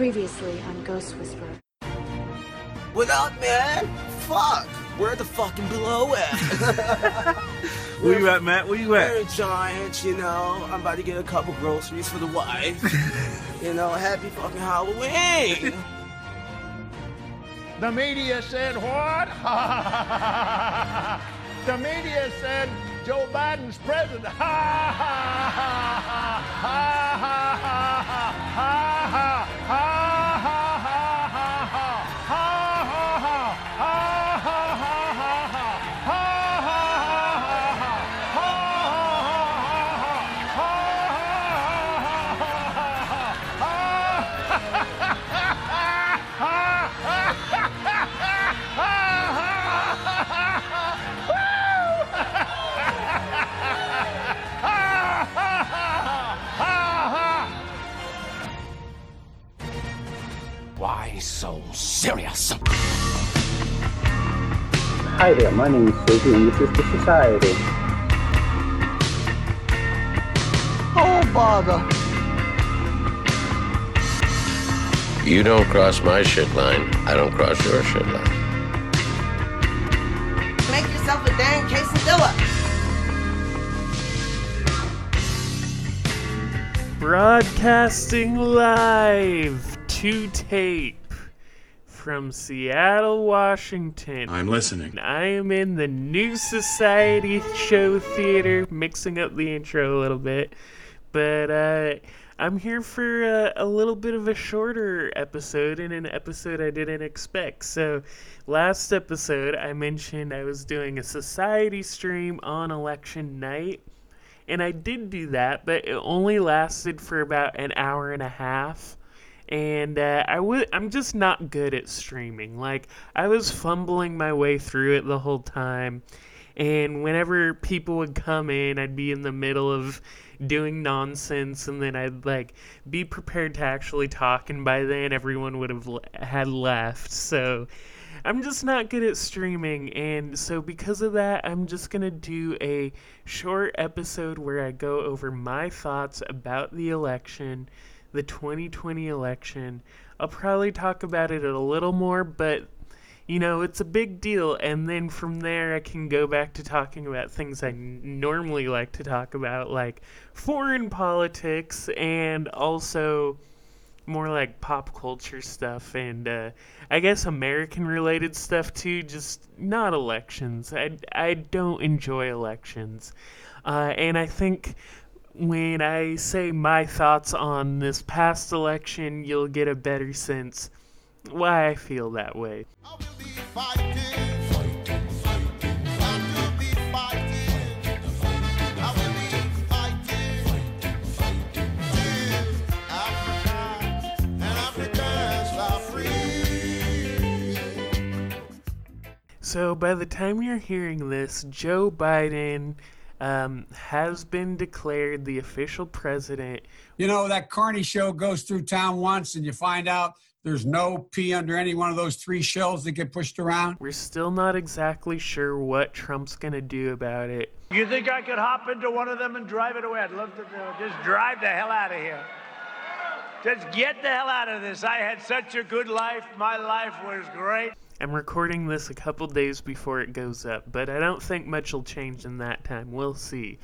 Previously on Ghost Whisperer. What up, man? Fuck. Where the fucking below at? Where you at, Matt? Where you at? We're Giants, you know. I'm about to get a couple groceries for the wife. you know, happy fucking Halloween. The media said what? the media said Joe Biden's president. Ha ha ha ha ha ha ha ha so serious? Hi there, my name is Sophie and this is the Society. Oh, bother. You don't cross my shit line, I don't cross your shit line. Make yourself a damn quesadilla. Broadcasting live to tape from Seattle, Washington. I'm listening. I am in the New Society Show Theater, mixing up the intro a little bit. But uh, I'm here for uh, a little bit of a shorter episode and an episode I didn't expect. So, last episode, I mentioned I was doing a society stream on election night. And I did do that, but it only lasted for about an hour and a half and uh, I would I'm just not good at streaming. Like I was fumbling my way through it the whole time, and whenever people would come in, I'd be in the middle of doing nonsense, and then I'd like be prepared to actually talk, and by then everyone would have le- had left. So. I'm just not good at streaming, and so because of that, I'm just gonna do a short episode where I go over my thoughts about the election, the 2020 election. I'll probably talk about it a little more, but you know, it's a big deal. And then from there, I can go back to talking about things I normally like to talk about, like foreign politics and also more like pop culture stuff and uh, I guess American related stuff too, just not elections. I, I don't enjoy elections. Uh, and I think when I say my thoughts on this past election, you'll get a better sense why I feel that way. So by the time you're hearing this, Joe Biden um, has been declared the official president. You know, that Carney show goes through town once and you find out there's no pee under any one of those three shells that get pushed around. We're still not exactly sure what Trump's going to do about it. You think I could hop into one of them and drive it away? I'd love to do it. Just drive the hell out of here. Just get the hell out of this. I had such a good life. My life was great. I'm recording this a couple days before it goes up, but I don't think much will change in that time. We'll see.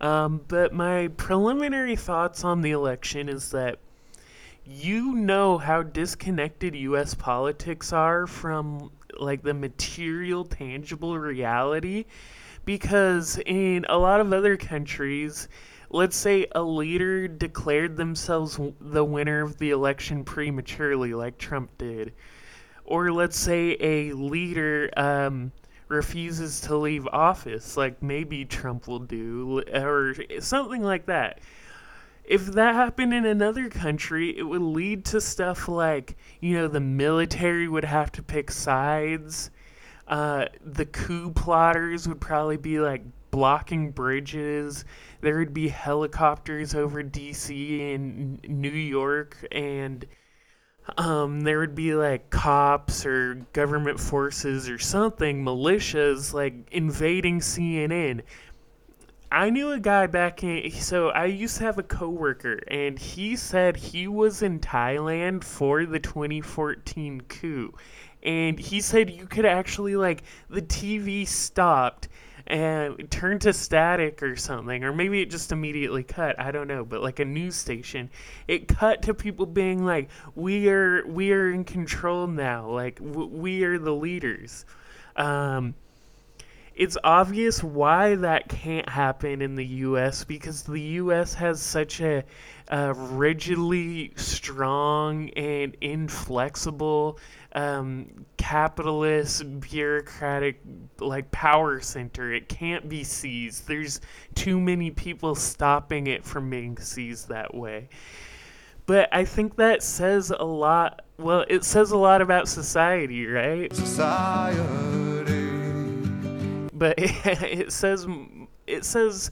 Um, but my preliminary thoughts on the election is that you know how disconnected U.S. politics are from like the material, tangible reality, because in a lot of other countries, let's say a leader declared themselves the winner of the election prematurely, like Trump did or let's say a leader um, refuses to leave office, like maybe Trump will do, or something like that. If that happened in another country, it would lead to stuff like, you know, the military would have to pick sides. Uh, the coup plotters would probably be like blocking bridges. There would be helicopters over DC and New York, and um, there would be like cops or government forces or something, militias, like invading CNN. I knew a guy back in. So I used to have a coworker, and he said he was in Thailand for the 2014 coup, and he said you could actually like the TV stopped and turn to static or something, or maybe it just immediately cut. I don't know, but like a news station, it cut to people being like, "We are we are in control now. Like w- we are the leaders." Um, it's obvious why that can't happen in the U.S. because the U.S. has such a, a rigidly strong and inflexible um, capitalist bureaucratic like power center. It can't be seized. There's too many people stopping it from being seized that way. But I think that says a lot. Well, it says a lot about society, right? Society. But it says it says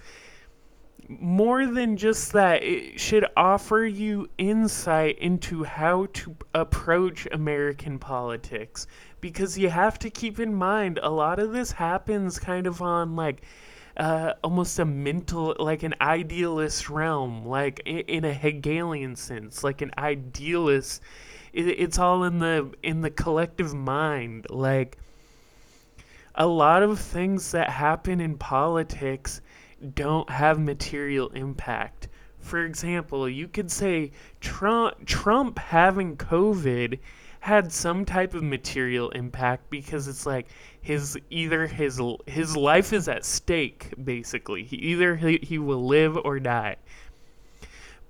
more than just that it should offer you insight into how to approach american politics. Because you have to keep in mind a lot of this happens kind of on like uh, almost a mental like an idealist realm like in, a hegelian sense like an idealist. It's all in the in the collective mind. Like a lot of things that happen in politics don't have material impact. For example, you could say Trump, Trump having COVID had some type of material impact because it's like his either his his life is at stake basically. He, either he, he will live or die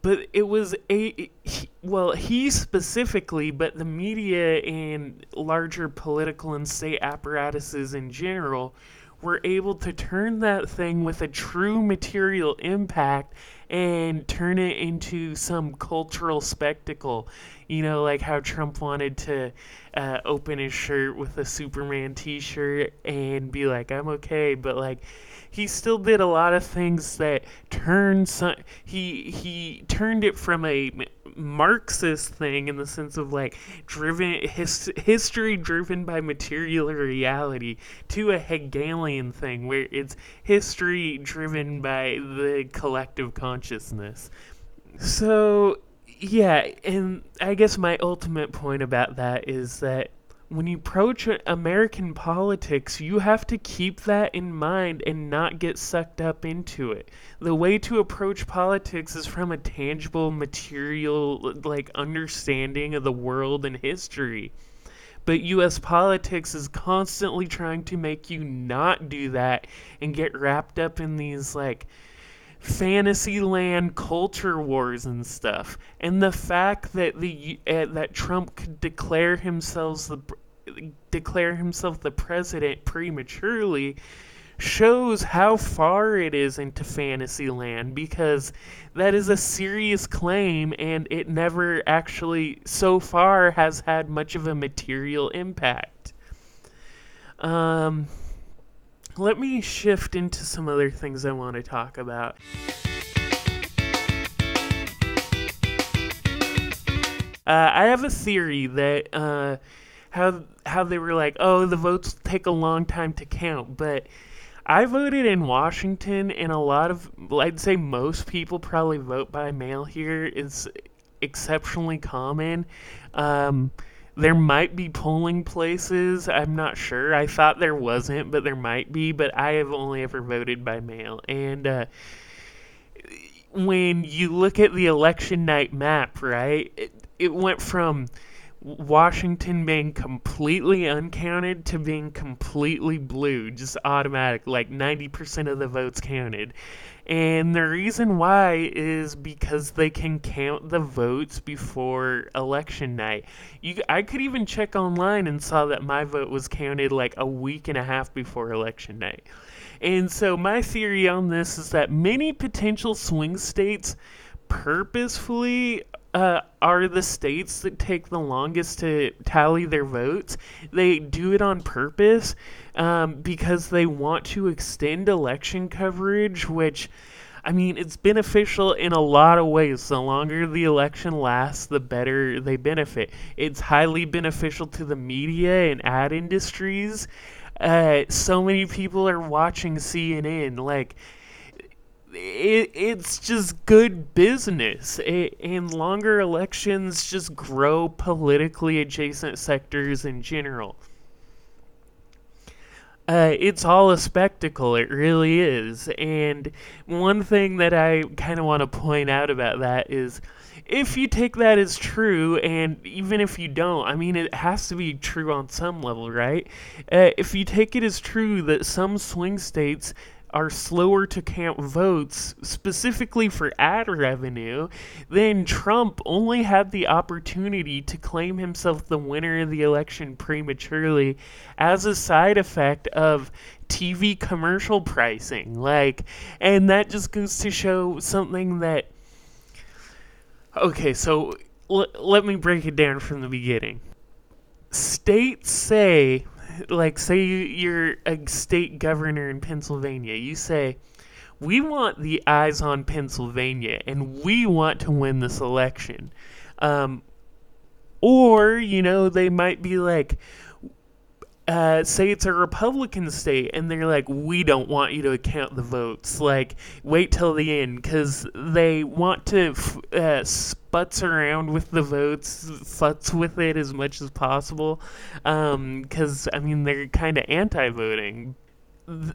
but it was a he, well he specifically but the media and larger political and state apparatuses in general were able to turn that thing with a true material impact and turn it into some cultural spectacle. You know, like how Trump wanted to uh, open his shirt with a Superman t shirt and be like, I'm okay, but like he still did a lot of things that turned some, he he turned it from a Marxist thing in the sense of like driven his, history driven by material reality to a Hegelian thing where it's history driven by the collective consciousness. So yeah, and I guess my ultimate point about that is that when you approach American politics, you have to keep that in mind and not get sucked up into it. The way to approach politics is from a tangible, material, like understanding of the world and history. But US politics is constantly trying to make you not do that and get wrapped up in these, like, fantasyland culture wars and stuff. And the fact that the uh, that Trump could declare himself the declare himself the president prematurely shows how far it is into fantasyland because that is a serious claim and it never actually so far has had much of a material impact. Um let me shift into some other things I want to talk about. Uh, I have a theory that uh, how how they were like, oh, the votes take a long time to count, but I voted in Washington, and a lot of, I'd say most people probably vote by mail here. It's exceptionally common. Um, there might be polling places. I'm not sure. I thought there wasn't, but there might be. But I have only ever voted by mail. And uh, when you look at the election night map, right, it, it went from Washington being completely uncounted to being completely blue, just automatic, like 90% of the votes counted. And the reason why is because they can count the votes before election night. You, I could even check online and saw that my vote was counted like a week and a half before election night. And so my theory on this is that many potential swing states purposefully uh, are the states that take the longest to tally their votes. They do it on purpose um, because they want to extend election coverage, which. I mean, it's beneficial in a lot of ways. The longer the election lasts, the better they benefit. It's highly beneficial to the media and ad industries. Uh, so many people are watching CNN. Like, it, it's just good business. It, and longer elections just grow politically adjacent sectors in general. Uh, it's all a spectacle. It really is. And one thing that I kind of want to point out about that is if you take that as true, and even if you don't, I mean, it has to be true on some level, right? Uh, if you take it as true that some swing states are slower to count votes, specifically for ad revenue, then Trump only had the opportunity to claim himself the winner of the election prematurely as a side effect of TV commercial pricing. Like, and that just goes to show something that. Okay, so l- let me break it down from the beginning. States say like say you're a state governor in Pennsylvania, you say, "We want the eyes on Pennsylvania, and we want to win this election." Um, or you know they might be like, uh, say it's a Republican state, and they're like, we don't want you to count the votes. Like, wait till the end, because they want to uh, sputz around with the votes, futz with it as much as possible. Because, um, I mean, they're kind of anti voting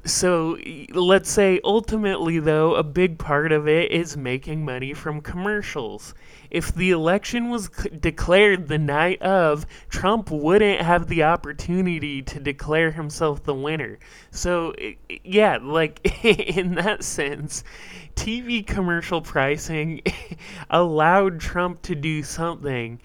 so let's say ultimately though a big part of it is making money from commercials. If the election was c- declared the night of trump wouldn't have the opportunity to declare himself the winner. So yeah like in that sense tv commercial pricing allowed trump to do something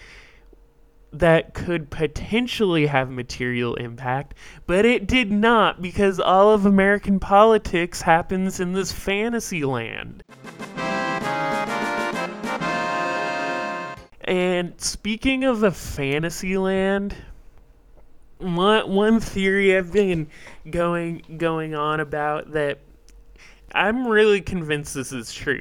that could potentially have material impact, but it did not because all of American politics happens in this fantasy land. And speaking of a fantasy land, one one theory I've been going going on about that I'm really convinced this is true.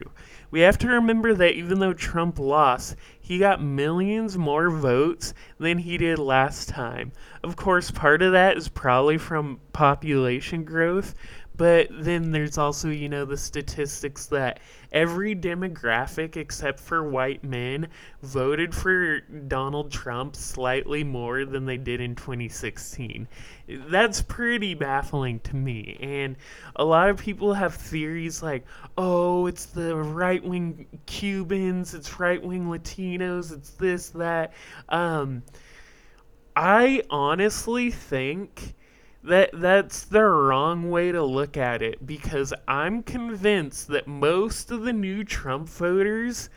We have to remember that even though Trump lost, he got millions more votes than he did last time. Of course, part of that is probably from population growth, but then there's also, you know, the statistics that every demographic except for white men voted for Donald Trump slightly more than they did in 2016. That's pretty baffling to me. And a lot of people have theories like, oh, it's the right wing Cubans, it's right wing Latinos, it's this, that. Um, I honestly think that that's the wrong way to look at it because I'm convinced that most of the new Trump voters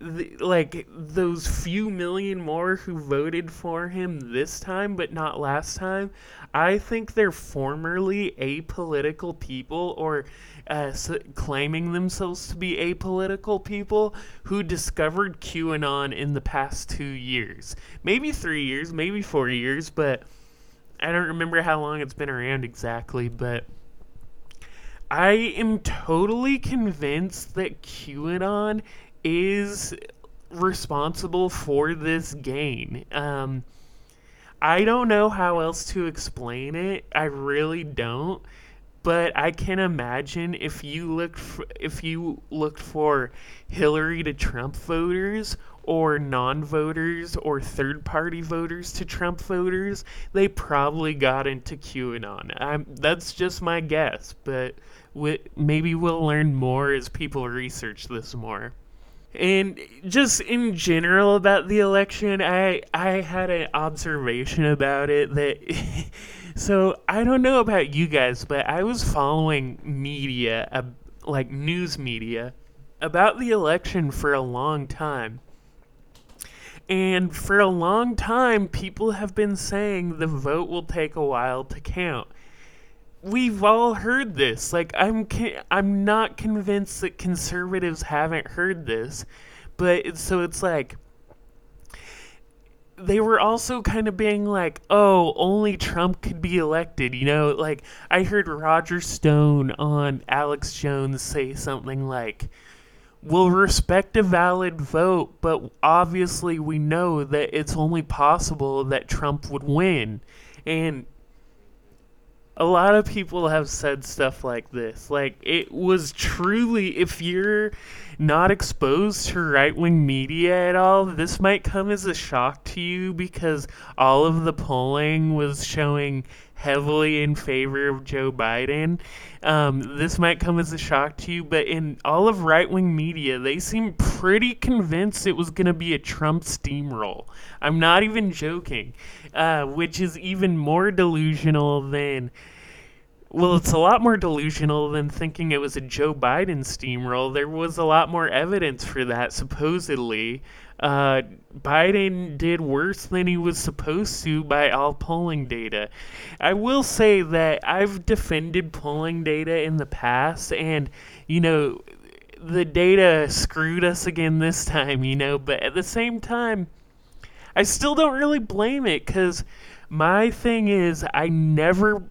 the, like those few million more who voted for him this time but not last time i think they're formerly apolitical people or uh, claiming themselves to be apolitical people who discovered qanon in the past two years. Maybe three years maybe four years but I don't remember how long it's been around exactly, but I am totally convinced that QAnon is responsible for this gain. Um, I don't know how else to explain it. I really don't. But I can imagine if you looked for, if you looked for Hillary to Trump voters or non-voters or third-party voters to Trump voters, they probably got into QAnon. I'm, that's just my guess, but we, maybe we'll learn more as people research this more. And just in general about the election, I I had an observation about it that so I don't know about you guys, but I was following media, uh, like news media about the election for a long time. And for a long time, people have been saying the vote will take a while to count. We've all heard this. Like I'm, I'm not convinced that conservatives haven't heard this, but so it's like they were also kind of being like, oh, only Trump could be elected. You know, like I heard Roger Stone on Alex Jones say something like, will respect a valid vote, but obviously we know that it's only possible that Trump would win. And a lot of people have said stuff like this. Like, it was truly, if you're not exposed to right wing media at all, this might come as a shock to you because all of the polling was showing heavily in favor of Joe Biden. Um, this might come as a shock to you, but in all of right wing media, they seem pretty convinced it was going to be a Trump steamroll. I'm not even joking, uh, which is even more delusional than. Well, it's a lot more delusional than thinking it was a Joe Biden steamroll. There was a lot more evidence for that, supposedly. Uh, Biden did worse than he was supposed to by all polling data. I will say that I've defended polling data in the past, and, you know, the data screwed us again this time, you know, but at the same time, I still don't really blame it because my thing is, I never.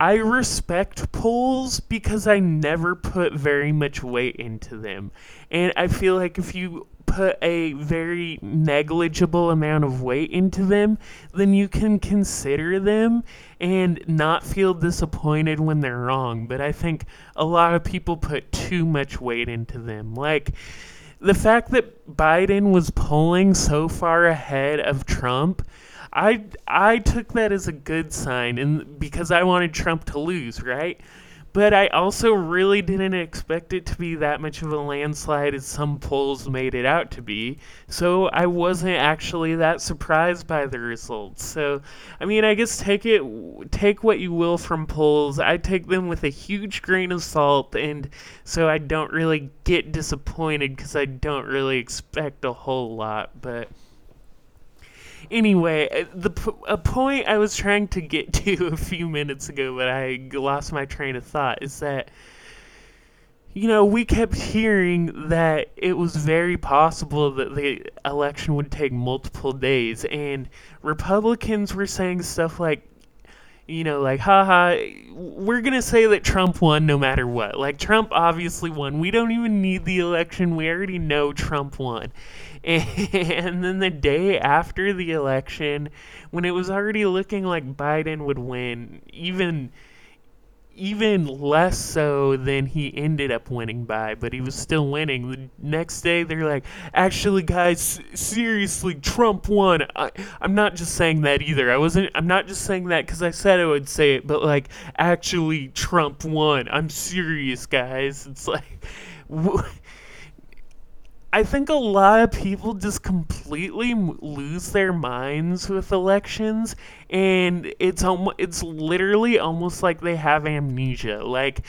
I respect polls because I never put very much weight into them. And I feel like if you put a very negligible amount of weight into them, then you can consider them and not feel disappointed when they're wrong. But I think a lot of people put too much weight into them. Like, the fact that Biden was polling so far ahead of Trump I I took that as a good sign, and because I wanted Trump to lose, right? But I also really didn't expect it to be that much of a landslide as some polls made it out to be. So I wasn't actually that surprised by the results. So I mean, I guess take it take what you will from polls. I take them with a huge grain of salt, and so I don't really get disappointed because I don't really expect a whole lot, but anyway, uh, the a point I was trying to get to a few minutes ago, but I lost my train of thought, is that you know we kept hearing that it was very possible that the election would take multiple days, and Republicans were saying stuff like. You know, like, haha, we're going to say that Trump won no matter what. Like, Trump obviously won. We don't even need the election. We already know Trump won. And then the day after the election, when it was already looking like Biden would win, even even less so than he ended up winning by, but he was still winning. The next day, they're like, actually, guys, seriously, Trump won. I, I'm not just saying that either. I wasn't. I'm not just saying that because I said I would say it, but like, actually, Trump won. I'm serious, guys. It's like. I think a lot of people just completely lose their minds with elections, and it's almost it's literally almost like they have amnesia. Like,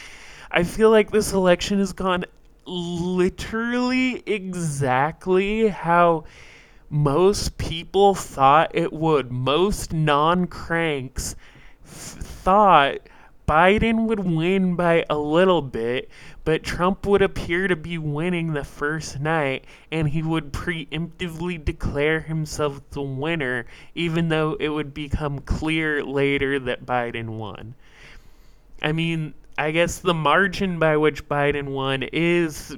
I feel like this election has gone literally exactly how most people thought it would. Most non cranks f- thought Biden would win by a little bit, but Trump would appear to be winning the first night and he would preemptively declare himself the winner, even though it would become clear later that Biden won. I mean, I guess the margin by which Biden won is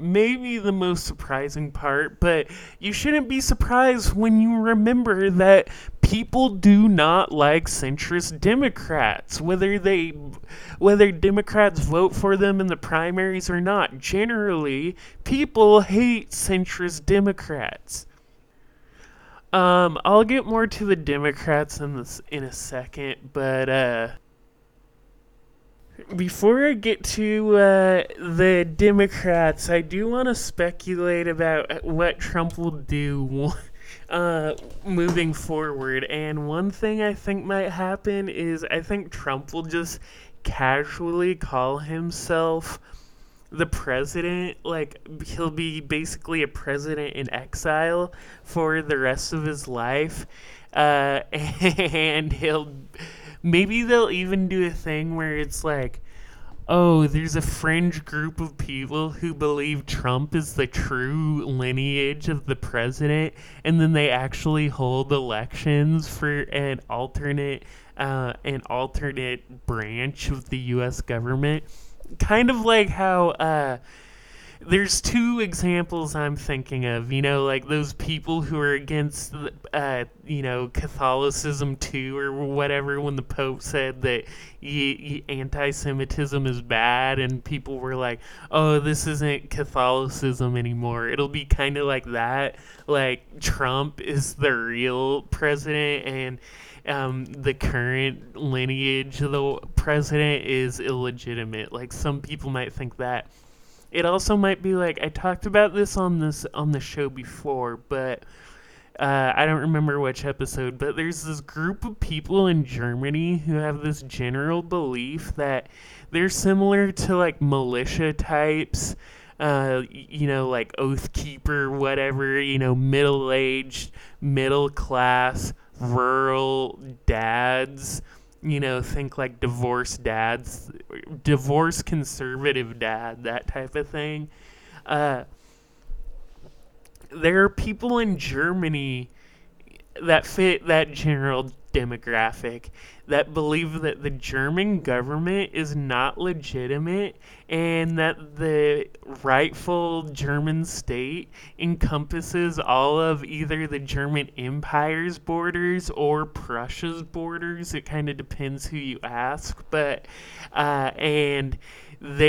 maybe the most surprising part, but you shouldn't be surprised when you remember that people do not like centrist Democrats, whether they whether Democrats vote for them in the primaries or not. Generally, people hate centrist Democrats. Um, I'll get more to the Democrats in this in a second, but uh before I get to uh, the Democrats, I do want to speculate about what Trump will do uh, moving forward. And one thing I think might happen is I think Trump will just casually call himself the president. Like, he'll be basically a president in exile for the rest of his life. Uh, and he'll maybe they'll even do a thing where it's like oh, there's a fringe group of people who believe Trump is the true lineage of the president, and then they actually hold elections for an alternate, uh, an alternate branch of the U.S. government, kind of like how. Uh, there's two examples I'm thinking of. You know, like those people who are against, uh, you know, Catholicism too, or whatever. When the Pope said that y- y- anti-Semitism is bad, and people were like, "Oh, this isn't Catholicism anymore." It'll be kind of like that. Like Trump is the real president, and um, the current lineage of the president is illegitimate. Like some people might think that. It also might be like I talked about this on this on the show before, but uh, I don't remember which episode. But there's this group of people in Germany who have this general belief that they're similar to like militia types. Uh, you know, like Oath Keeper, whatever, you know, middle aged, middle class, rural dads you know, think like divorced dads, divorce conservative dad, that type of thing. Uh, there are people in Germany that fit that general demographic that believe that the German government is not legitimate and that the rightful German state encompasses all of either the German Empire's borders or Prussia's borders. It kind of depends who you ask, but uh, and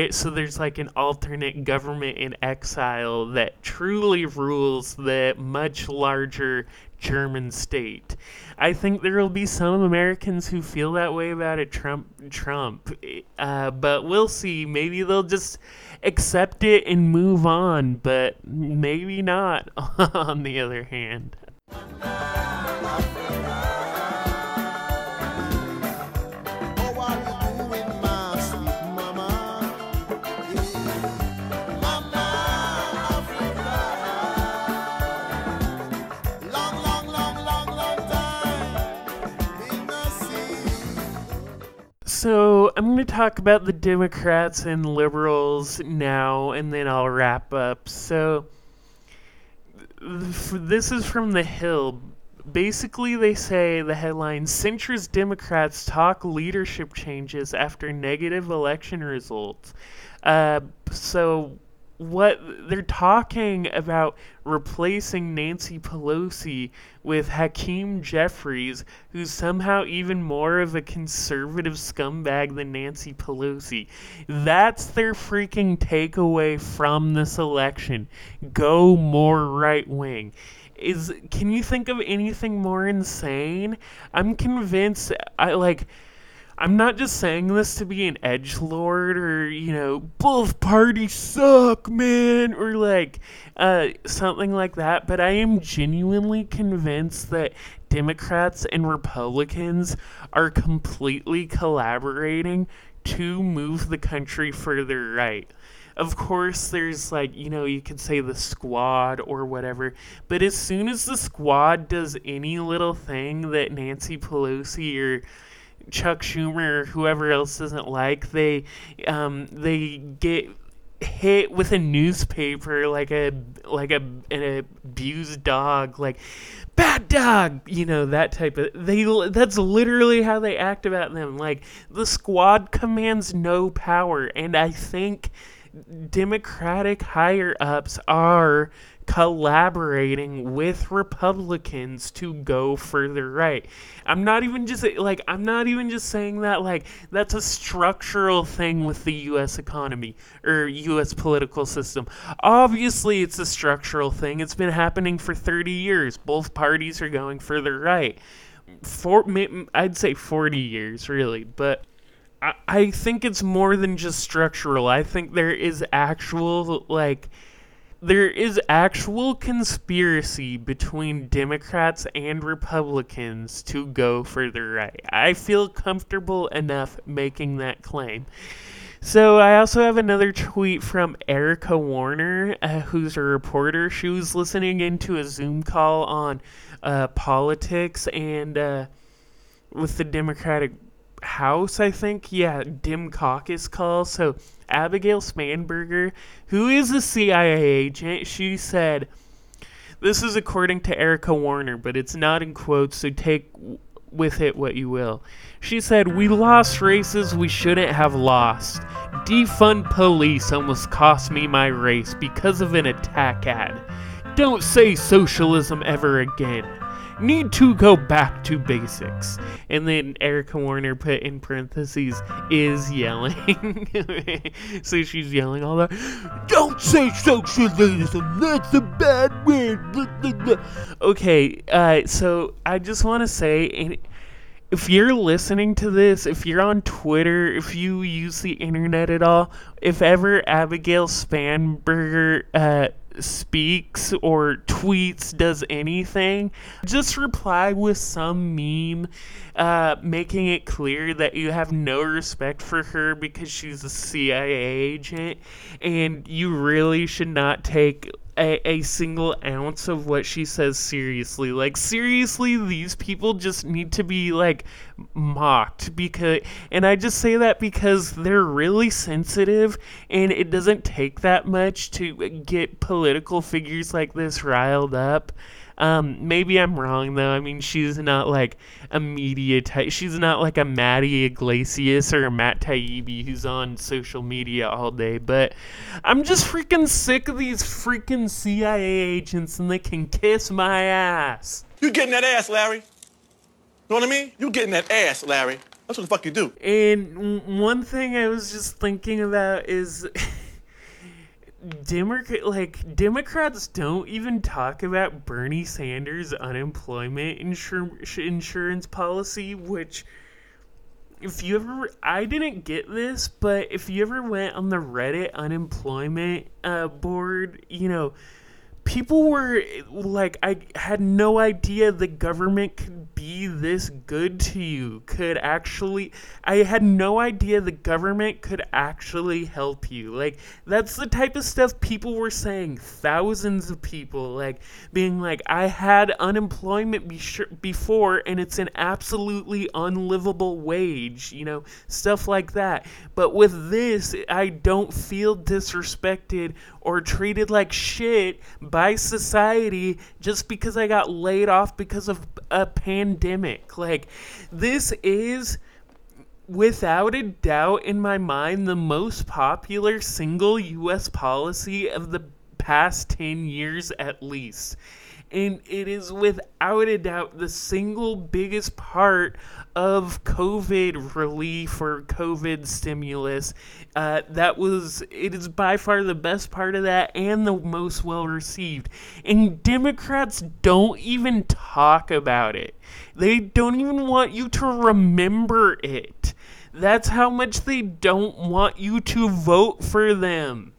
so there's like an alternate government in exile that truly rules the much larger German state. I think there will be some Americans who feel that way about it. Trump, Trump, uh, but we'll see. Maybe they'll just accept it and move on, but maybe not. on the other hand. So I'm going to talk about the Democrats and liberals now, and then I'll wrap up. So this is from The Hill. Basically, they say the headline Centrist Democrats talk leadership changes after negative election results. Uh, so what they're talking about replacing Nancy Pelosi with Hakeem Jeffries, who's somehow even more of a conservative scumbag than Nancy Pelosi. That's their freaking takeaway from this election. Go more right wing. Is can you think of anything more insane? I'm convinced I like I'm not just saying this to be an edge lord or you know both parties suck, man, or like uh, something like that. But I am genuinely convinced that Democrats and Republicans are completely collaborating to move the country further right. Of course, there's like, you know, you could say the squad or whatever, but as soon as the squad does any little thing that Nancy Pelosi or Chuck Schumer or whoever else doesn't like, they um, they get hit with a newspaper like a like a an abused dog like bad dog you know that type of they that's literally how they act about them. Like the squad commands no power and i think democratic higher ups are collaborating with Republicans to go further right. I'm not even just like I'm not even just saying that like that's a structural thing with the US economy or US political system. Obviously it's a structural thing. It's been happening for 30 years. Both parties are going further right. For I'd say 40 years really, but I think it's more than just structural. I think there is actual like there is actual conspiracy between Democrats and Republicans to go further right. I feel comfortable enough making that claim. So I also have another tweet from Erica Warner, uh, who's a reporter. She was listening into a Zoom call on uh, politics and uh, with the Democratic House, I think. Yeah, Dem Caucus call. So Abigail Spanberger, who is a CIA agent, she said, this is according to Erica Warner, but it's not in quotes, so take with it what you will. She said, We lost races we shouldn't have lost. Defund police almost cost me my race because of an attack ad. Don't say socialism ever again. Need to go back to basics. And then Erica Warner put in parentheses, is yelling. so she's yelling all that. Don't say socialism, that's a bad word. Okay, uh, so I just want to say, if you're listening to this, if you're on Twitter, if you use the internet at all, if ever Abigail Spanberger uh, speaks or tweets, does anything, just reply with some meme uh, making it clear that you have no respect for her because she's a CIA agent and you really should not take a, a single ounce of what she says seriously. Like seriously, these people just need to be like mocked because and I just say that because they're really sensitive and it doesn't take that much to get political figures like this riled up. Um, maybe I'm wrong though. I mean, she's not like a media type. She's not like a Matty Yglesias or a Matt Taibbi who's on social media all day. But I'm just freaking sick of these freaking CIA agents, and they can kiss my ass. You getting that ass, Larry? You know what I mean? You getting that ass, Larry. That's what the fuck you do. And one thing I was just thinking about is. Democrat like Democrats don't even talk about Bernie Sanders' unemployment insur- insurance policy, which if you ever I didn't get this, but if you ever went on the Reddit unemployment uh, board, you know, people were like I had no idea the government could be this good to you. Could actually I had no idea the government could actually help you. Like that's the type of stuff people were saying. Thousands of people like being like I had unemployment be before and it's an absolutely unlivable wage, you know, stuff like that. But with this, I don't feel disrespected or treated like shit by society just because I got laid off because of a pandemic. Like, this is without a doubt in my mind the most popular single US policy of the past 10 years at least. And it is without a doubt the single biggest part of COVID relief or COVID stimulus. Uh, that was, it is by far the best part of that and the most well received. And Democrats don't even talk about it, they don't even want you to remember it. That's how much they don't want you to vote for them.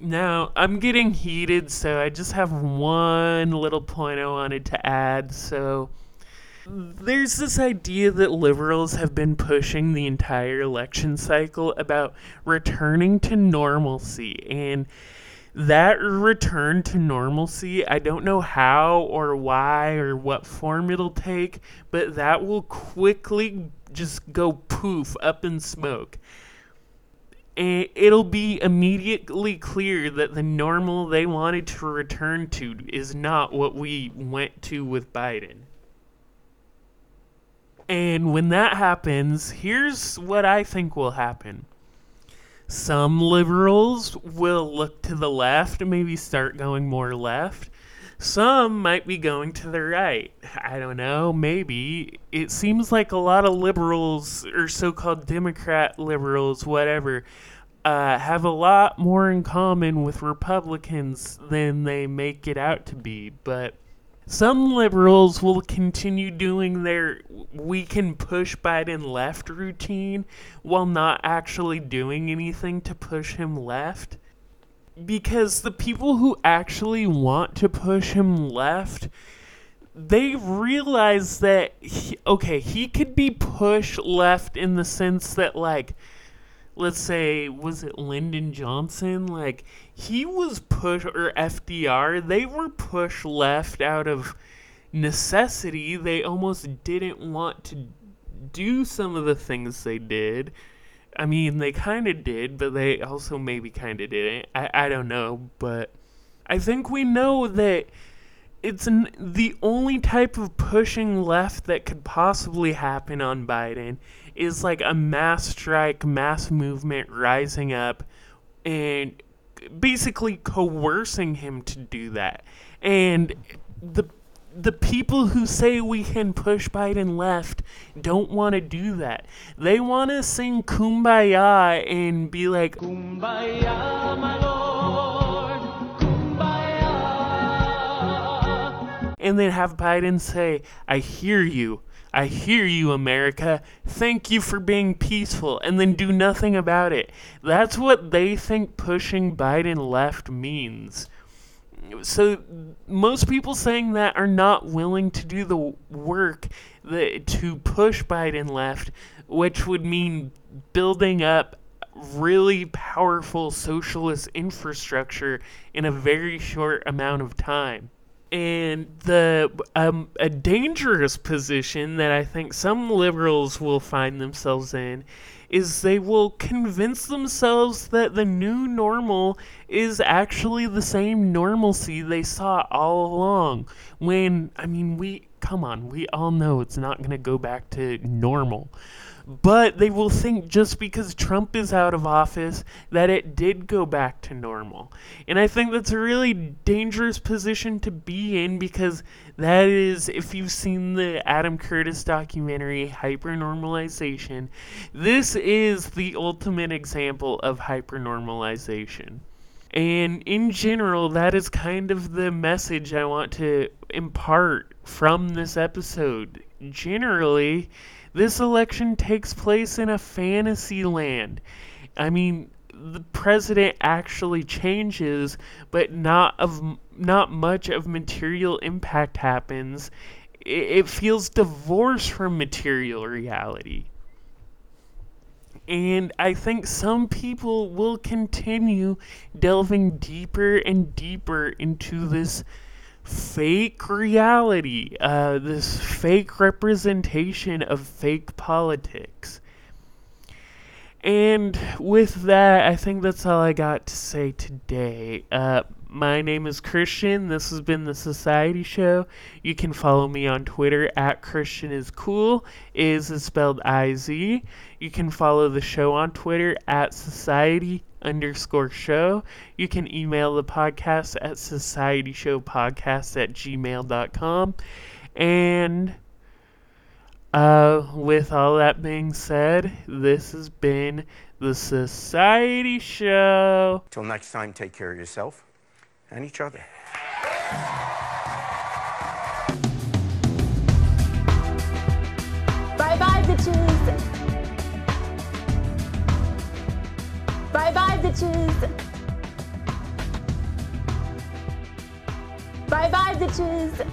Now, I'm getting heated, so I just have one little point I wanted to add. So, there's this idea that liberals have been pushing the entire election cycle about returning to normalcy. And that return to normalcy, I don't know how or why or what form it'll take, but that will quickly just go poof up in smoke. And it'll be immediately clear that the normal they wanted to return to is not what we went to with Biden. And when that happens, here's what I think will happen. Some liberals will look to the left and maybe start going more left. Some might be going to the right. I don't know, maybe. It seems like a lot of liberals, or so called Democrat liberals, whatever, uh, have a lot more in common with Republicans than they make it out to be. But some liberals will continue doing their we can push Biden left routine while not actually doing anything to push him left. Because the people who actually want to push him left, they realize that, he, okay, he could be pushed left in the sense that, like, let's say was it Lyndon Johnson? Like he was pushed or FDR they were pushed left out of necessity. They almost didn't want to do some of the things they did I mean they kind of did but they also maybe kind of didn't I, I don't know but I think we know that it's an, the only type of pushing left that could possibly happen on Biden is like a mass strike, mass movement rising up and basically coercing him to do that. And the the people who say we can push Biden left don't want to do that. They want to sing kumbaya and be like kumbaya my lord kumbaya and then have Biden say I hear you. I hear you, America. Thank you for being peaceful, and then do nothing about it. That's what they think pushing Biden left means so most people saying that are not willing to do the work that, to push Biden left, which would mean building up really powerful socialist infrastructure in a very short amount of time. And the um, a dangerous position that I think some liberals will find themselves in is they will convince themselves that the new normal is actually the same normalcy they saw all along. When, I mean, we, come on, we all know it's not going to go back to normal. But they will think just because Trump is out of office that it did go back to normal. And I think that's a really dangerous position to be in because that is, if you've seen the Adam Curtis documentary, Hypernormalization, this is the ultimate example of hypernormalization. And in general, that is kind of the message I want to impart from this episode. Generally, this election takes place in a fantasy land. I mean, the president actually changes, but not of not much of material impact happens. It, it feels divorced from material reality. And I think some people will continue delving deeper and deeper into this fake reality, uh, this fake representation of fake politics. And with that, I think that's all I got to say today. Uh, my name is Christian. This has been the Society Show. You can follow me on Twitter at Christian is cool. Is is spelled I Z. You can follow the show on Twitter at Society underscore show. You can email the podcast at societyshowpodcast at gmail.com. And uh, with all that being said, this has been the Society Show. Till next time, take care of yourself and each other. Bye bye, bitches. Bye bye, bitches. Bye bye, bitches.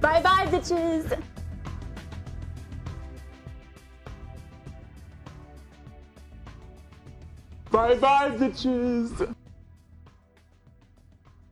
Bye bye, bitches. Bye bye, bitches.